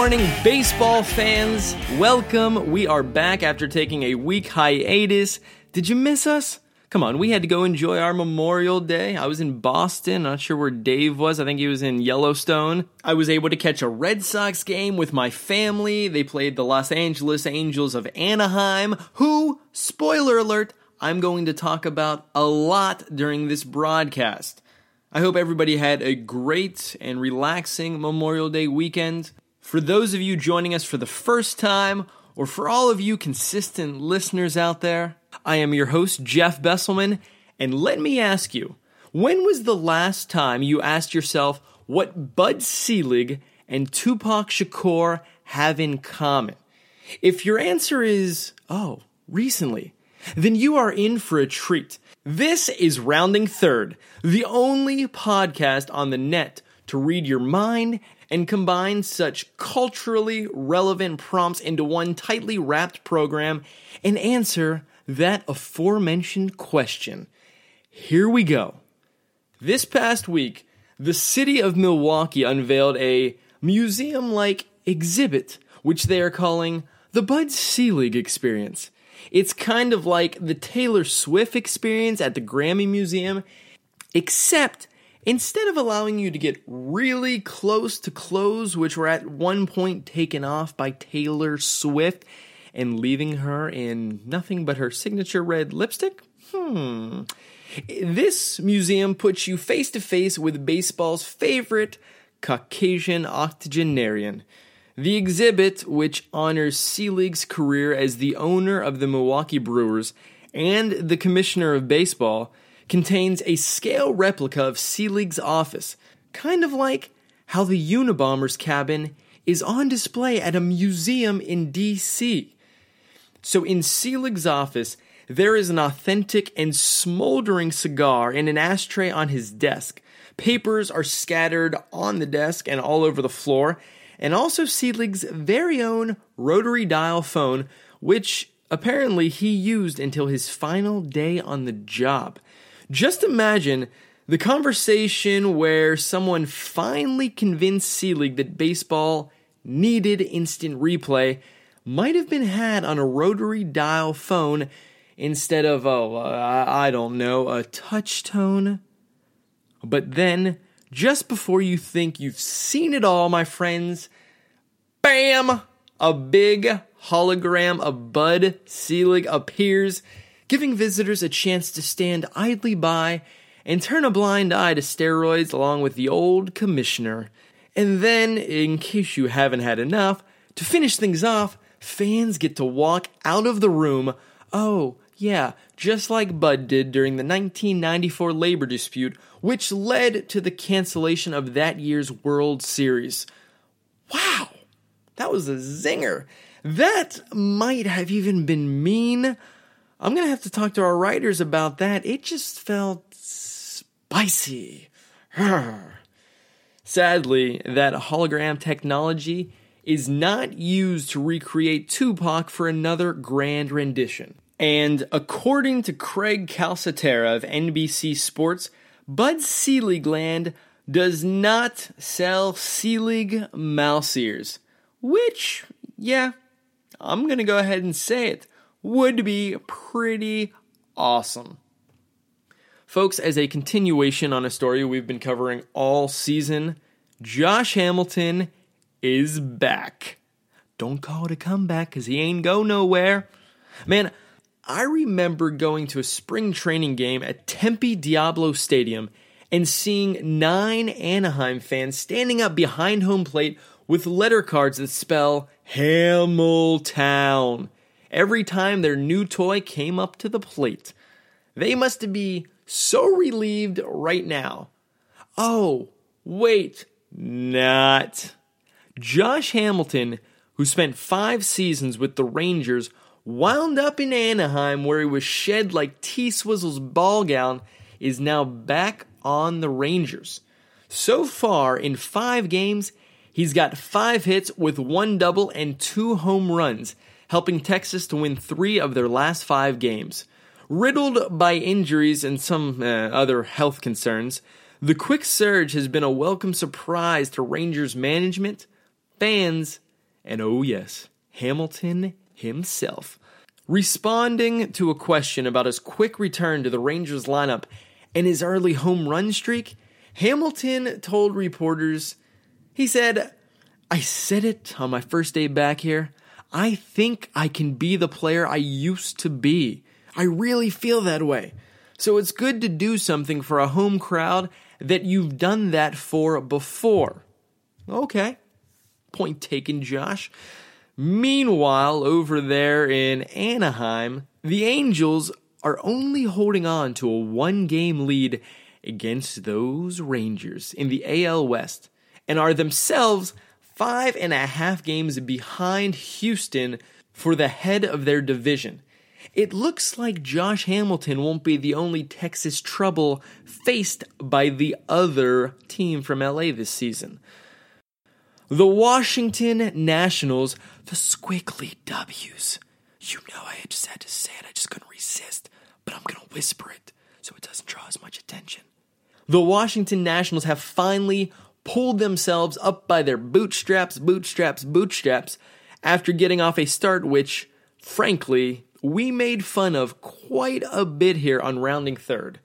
Morning, baseball fans. Welcome. We are back after taking a week hiatus. Did you miss us? Come on, we had to go enjoy our Memorial Day. I was in Boston. Not sure where Dave was. I think he was in Yellowstone. I was able to catch a Red Sox game with my family. They played the Los Angeles Angels of Anaheim, who, spoiler alert, I'm going to talk about a lot during this broadcast. I hope everybody had a great and relaxing Memorial Day weekend. For those of you joining us for the first time, or for all of you consistent listeners out there, I am your host, Jeff Besselman, and let me ask you when was the last time you asked yourself what Bud Selig and Tupac Shakur have in common? If your answer is, oh, recently, then you are in for a treat. This is Rounding Third, the only podcast on the net to read your mind and combine such culturally relevant prompts into one tightly wrapped program and answer that aforementioned question. Here we go. This past week, the city of Milwaukee unveiled a museum like exhibit, which they are calling the Bud Selig Experience. It's kind of like the Taylor Swift experience at the Grammy Museum, except instead of allowing you to get really close to clothes, which were at one point taken off by Taylor Swift, and leaving her in nothing but her signature red lipstick? Hmm. This museum puts you face to face with baseball's favorite Caucasian octogenarian. The exhibit, which honors Selig's career as the owner of the Milwaukee Brewers and the commissioner of baseball, contains a scale replica of Selig's office, kind of like how the Unabomber's cabin is on display at a museum in DC. So in Selig's office, there is an authentic and smoldering cigar in an ashtray on his desk. Papers are scattered on the desk and all over the floor, and also Selig's very own rotary dial phone, which apparently he used until his final day on the job. Just imagine the conversation where someone finally convinced Selig that baseball needed instant replay might have been had on a rotary dial phone instead of, oh, uh, I don't know, a touch tone. But then just before you think you've seen it all, my friends, bam! A big hologram of Bud Selig appears, giving visitors a chance to stand idly by and turn a blind eye to steroids along with the old commissioner. And then, in case you haven't had enough, to finish things off, fans get to walk out of the room. Oh, yeah, just like Bud did during the 1994 labor dispute, which led to the cancellation of that year's World Series. Wow, that was a zinger. That might have even been mean. I'm going to have to talk to our writers about that. It just felt spicy. Sadly, that hologram technology is not used to recreate Tupac for another grand rendition. And according to Craig Calcaterra of NBC Sports, Bud Seligland does not sell Selig mouse ears, which, yeah, I'm gonna go ahead and say it, would be pretty awesome. Folks, as a continuation on a story we've been covering all season, Josh Hamilton is back. Don't call it a comeback because he ain't go nowhere. Man, I remember going to a spring training game at Tempe Diablo Stadium and seeing nine Anaheim fans standing up behind home plate with letter cards that spell Hamiltown every time their new toy came up to the plate. They must be so relieved right now. Oh, wait, not. Josh Hamilton, who spent five seasons with the Rangers, wound up in Anaheim where he was shed like T Swizzle's ball gown, is now back on the Rangers. So far, in five games, he's got five hits with one double and two home runs, helping Texas to win three of their last five games. Riddled by injuries and some uh, other health concerns, the quick surge has been a welcome surprise to Rangers management, fans, and oh, yes, Hamilton himself. Responding to a question about his quick return to the Rangers lineup and his early home run streak, Hamilton told reporters, he said, I said it on my first day back here. I think I can be the player I used to be. I really feel that way. So it's good to do something for a home crowd that you've done that for before. Okay. Point taken, Josh. Meanwhile, over there in Anaheim, the Angels are only holding on to a one game lead against those Rangers in the AL West and are themselves five and a half games behind Houston for the head of their division. It looks like Josh Hamilton won't be the only Texas trouble faced by the other team from LA this season. The Washington Nationals, the squiggly W's. You know, I just had to say it, I just couldn't resist, but I'm gonna whisper it so it doesn't draw as much attention. The Washington Nationals have finally pulled themselves up by their bootstraps, bootstraps, bootstraps after getting off a start which, frankly, we made fun of quite a bit here on Rounding Third.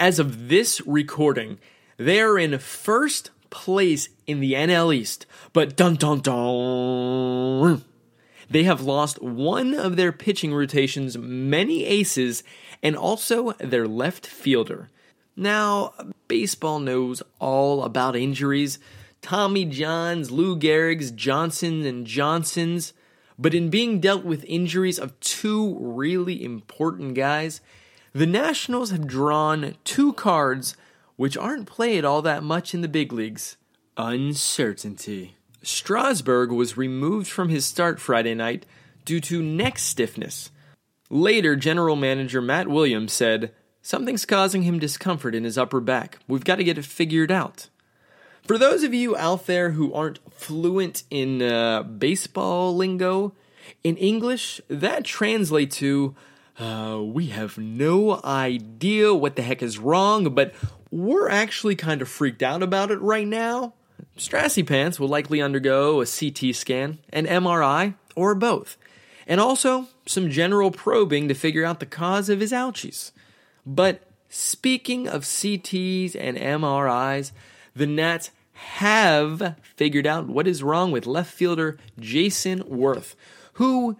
As of this recording, they are in first place in the NL East, but dun dun dun. They have lost one of their pitching rotation's many aces and also their left fielder. Now, baseball knows all about injuries Tommy Johns, Lou Gehrig's, Johnson and Johnson's. But in being dealt with injuries of two really important guys, the Nationals have drawn two cards which aren't played all that much in the big leagues uncertainty. Strasburg was removed from his start Friday night due to neck stiffness. Later, general manager Matt Williams said, Something's causing him discomfort in his upper back. We've got to get it figured out. For those of you out there who aren't fluent in uh, baseball lingo, in English, that translates to uh, we have no idea what the heck is wrong, but we're actually kind of freaked out about it right now. Strassy Pants will likely undergo a CT scan, an MRI, or both, and also some general probing to figure out the cause of his ouchies. But speaking of CTs and MRIs, the Nats have figured out what is wrong with left fielder Jayson Werth, who,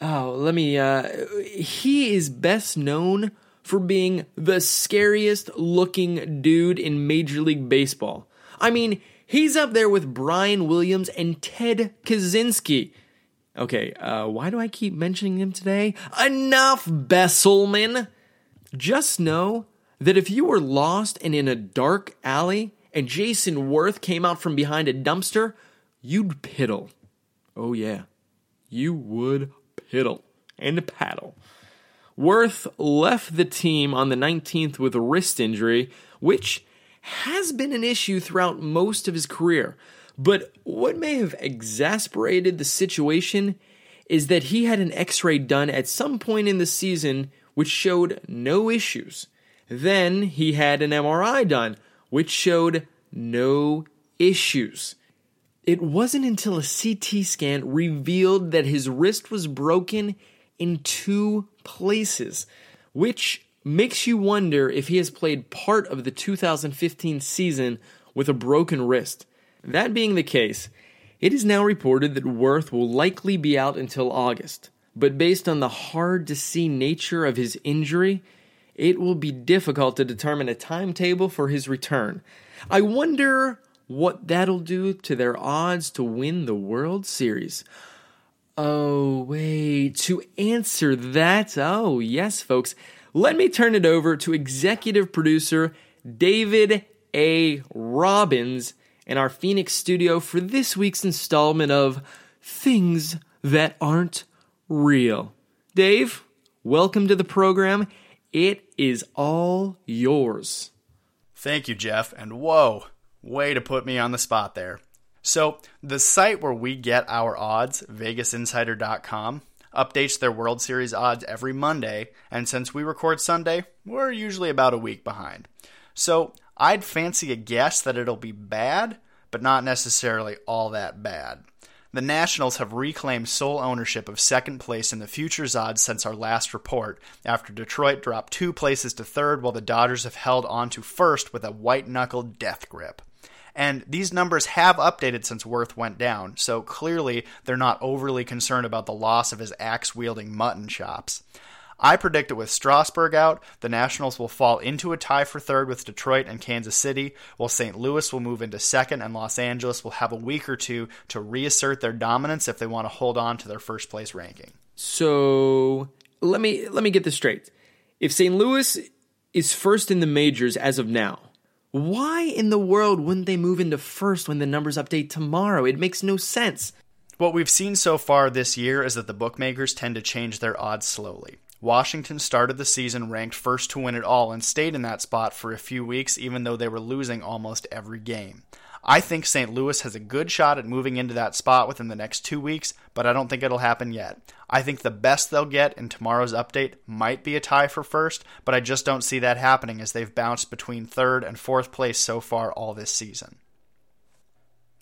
oh, let me, uh, he is best known for being the scariest looking dude in Major League Baseball. I mean, he's up there with Brian Williams and Ted Kaczynski. Okay, uh, why do I keep mentioning him today? Enough, Besselman! Just know that if you were lost and in a dark alley, and Jayson Werth came out from behind a dumpster, you'd piddle. Oh, yeah. You would piddle and paddle. Werth left the team on the 19th with a wrist injury, which has been an issue throughout most of his career. But what may have exasperated the situation is that he had an x ray done at some point in the season which showed no issues. Then he had an MRI done, which showed no issues. It wasn't until a CT scan revealed that his wrist was broken in two places, which makes you wonder if he has played part of the 2015 season with a broken wrist. That being the case, it is now reported that Werth will likely be out until August, but based on the hard to see nature of his injury, it will be difficult to determine a timetable for his return. I wonder what that'll do to their odds to win the World Series. Oh, wait, to answer that, oh, yes, folks, let me turn it over to executive producer David A. Robbins in our Phoenix studio for this week's installment of Things That Aren't Real. Dave, welcome to the program. It is all yours. Thank you, Jeff. And whoa, way to put me on the spot there. So, the site where we get our odds, VegasInsider.com, updates their World Series odds every Monday, and since we record Sunday, we're usually about a week behind. So, I'd fancy a guess that it'll be bad, but not necessarily all that bad. The Nationals have reclaimed sole ownership of second place in the futures odds since our last report, after Detroit dropped two places to third while the Dodgers have held on to first with a white knuckled death grip. And these numbers have updated since Werth went down, so clearly they're not overly concerned about the loss of his axe wielding mutton chops. I predict it with Strasburg out, the Nationals will fall into a tie for third with Detroit and Kansas City, while St. Louis will move into second and Los Angeles will have a week or two to reassert their dominance if they want to hold on to their first place ranking. So let me let me get this straight. If St. Louis is first in the majors as of now, why in the world wouldn't they move into first when the numbers update tomorrow? It makes no sense. What we've seen so far this year is that the bookmakers tend to change their odds slowly. Washington started the season ranked first to win it all and stayed in that spot for a few weeks, even though they were losing almost every game. I think St. Louis has a good shot at moving into that spot within the next two weeks, but I don't think it'll happen yet. I think the best they'll get in tomorrow's update might be a tie for first, but I just don't see that happening as they've bounced between third and fourth place so far all this season.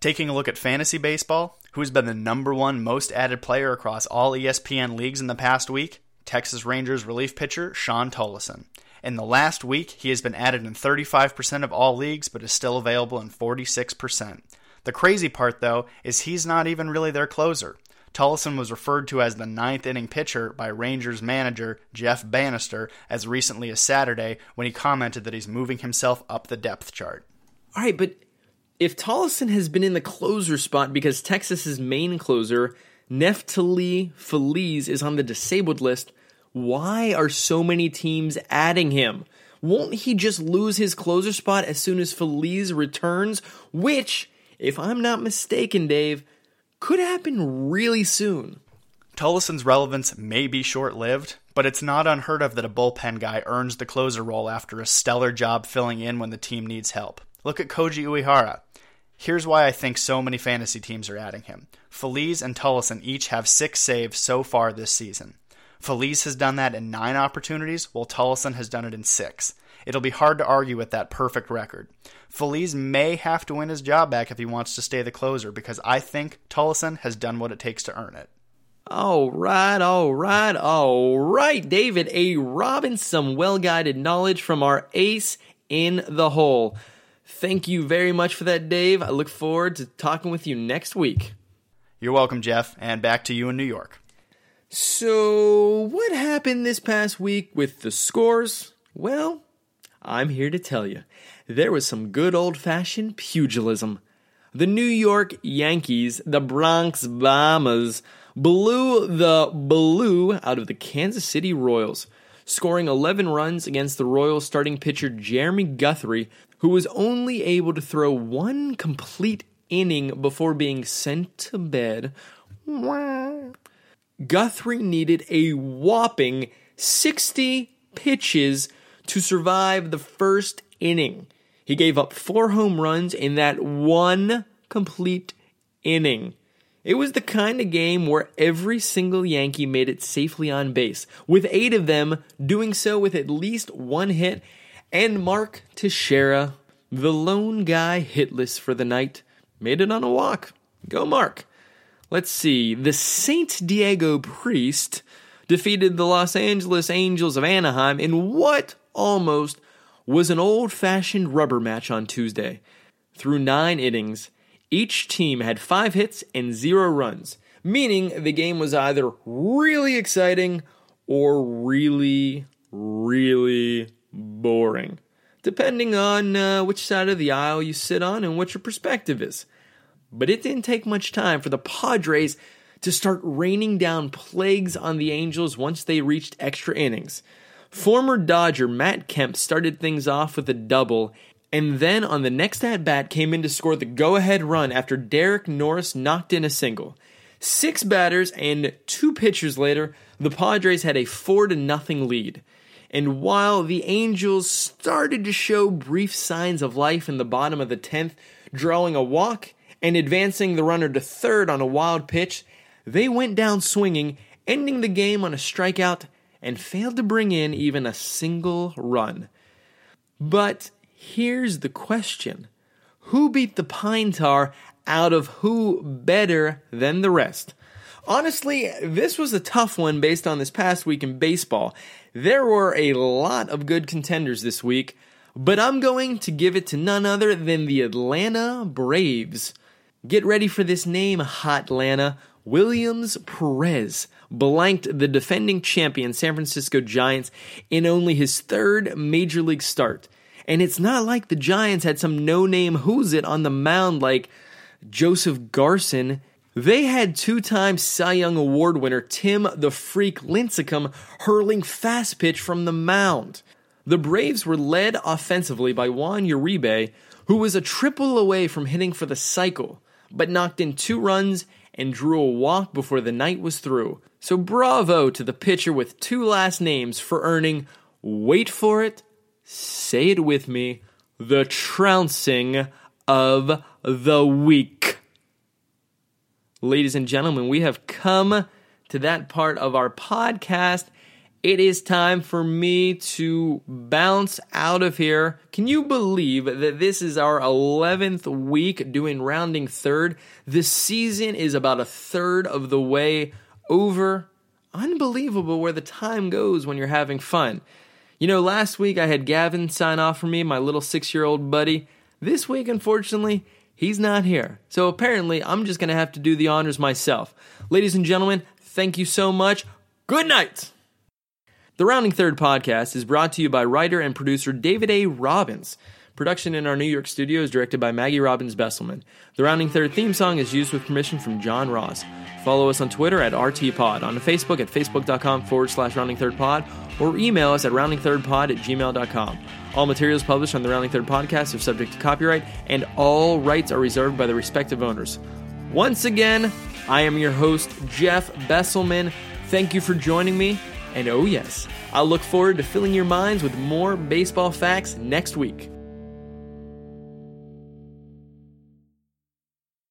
Taking a look at fantasy baseball, who's been the number one most added player across all ESPN leagues in the past week? Texas Rangers relief pitcher Shawn Tolleson. In the last week, he has been added in 35% of all leagues, but is still available in 46%. The crazy part, though, is he's not even really their closer. Tolleson was referred to as the ninth inning pitcher by Rangers manager Jeff Banister as recently as Saturday when he commented that he's moving himself up the depth chart. All right, but if Tolleson has been in the closer spot because Texas's main closer, Neftali Feliz, is on the disabled list, why are so many teams adding him? Won't he just lose his closer spot as soon as Feliz returns? Which, if I'm not mistaken, Dave, could happen really soon. Tolleson's relevance may be short lived, but it's not unheard of that a bullpen guy earns the closer role after a stellar job filling in when the team needs help. Look at Koji Uehara. Here's why I think so many fantasy teams are adding him. Feliz and Tullison each have six saves so far this season. Feliz has done that in nine opportunities, while Tolleson has done it in six. It'll be hard to argue with that perfect record. Feliz may have to win his job back if he wants to stay the closer because I think Tolleson has done what it takes to earn it. All right, all right, all right, David A. Robbins, some well guided knowledge from our ace in the hole. Thank you very much for that, Dave. I look forward to talking with you next week. You're welcome, Jeff, and back to you in New York. So, what happened this past week with the scores? Well, I'm here to tell you. There was some good old fashioned pugilism. The New York Yankees, the Bronx Bombers, blew the blue out of the Kansas City Royals, scoring 11 runs against the Royals starting pitcher Jeremy Guthrie, who was only able to throw one complete inning before being sent to bed. Guthrie needed a whopping 60 pitches to survive the first inning. He gave up four home runs in that one complete inning. It was the kind of game where every single Yankee made it safely on base, with eight of them doing so with at least one hit, and Mark Teixeira, the lone guy hitless for the night, made it on a walk. Go, Mark. Let's see. The St. Diego Priest defeated the Los Angeles Angels of Anaheim in what almost was an old fashioned rubber match on Tuesday. Through nine innings, each team had five hits and zero runs, meaning the game was either really exciting or really, really boring, depending on uh, which side of the aisle you sit on and what your perspective is. But it didn't take much time for the Padres to start raining down plagues on the Angels once they reached extra innings. Former Dodger Matt Kemp started things off with a double, and then on the next at bat came in to score the go ahead run after Derek Norris knocked in a single. Six batters and two pitchers later, the Padres had a 4 to nothing lead. And while the Angels started to show brief signs of life in the bottom of the 10th, drawing a walk and advancing the runner to third on a wild pitch, they went down swinging, ending the game on a strikeout and failed to bring in even a single run. But here's the question who beat the pine tar out of who better than the rest. Honestly, this was a tough one based on this past week in baseball. There were a lot of good contenders this week, but I'm going to give it to none other than the Atlanta Braves. Get ready for this name, Hot Atlanta. Williams Perez blanked the defending champion San Francisco Giants in only his third major league start. And it's not like the Giants had some no name who's it on the mound like Joseph Garson. They had two time Cy Young Award winner Tim the Freak Lincecum hurling fast pitch from the mound. The Braves were led offensively by Juan Uribe, who was a triple away from hitting for the cycle, but knocked in two runs and drew a walk before the night was through. So bravo to the pitcher with two last names for earning, wait for it, say it with me, the trouncing of the week. Ladies and gentlemen, we have come to that part of our podcast. It is time for me to bounce out of here. Can you believe that this is our 11th week doing rounding third? The season is about a third of the way over. Unbelievable where the time goes when you're having fun. You know, last week I had Gavin sign off for me, my little six year old buddy. This week, unfortunately, he's not here. So apparently, I'm just going to have to do the honors myself. Ladies and gentlemen, thank you so much. Good night. The Rounding Third podcast is brought to you by writer and producer David A. Robbins. Production in our New York studio is directed by Maggie Robbins Besselman. The Rounding Third theme song is used with permission from John Ross. Follow us on Twitter at RTPod, on Facebook at facebook.com forward slash Rounding Third Pod, or email us at roundingthirdpod at gmail.com. All materials published on the Rounding Third podcast are subject to copyright, and all rights are reserved by the respective owners. Once again, I am your host, Jeff Besselman. Thank you for joining me. And oh, yes, I'll look forward to filling your minds with more baseball facts next week.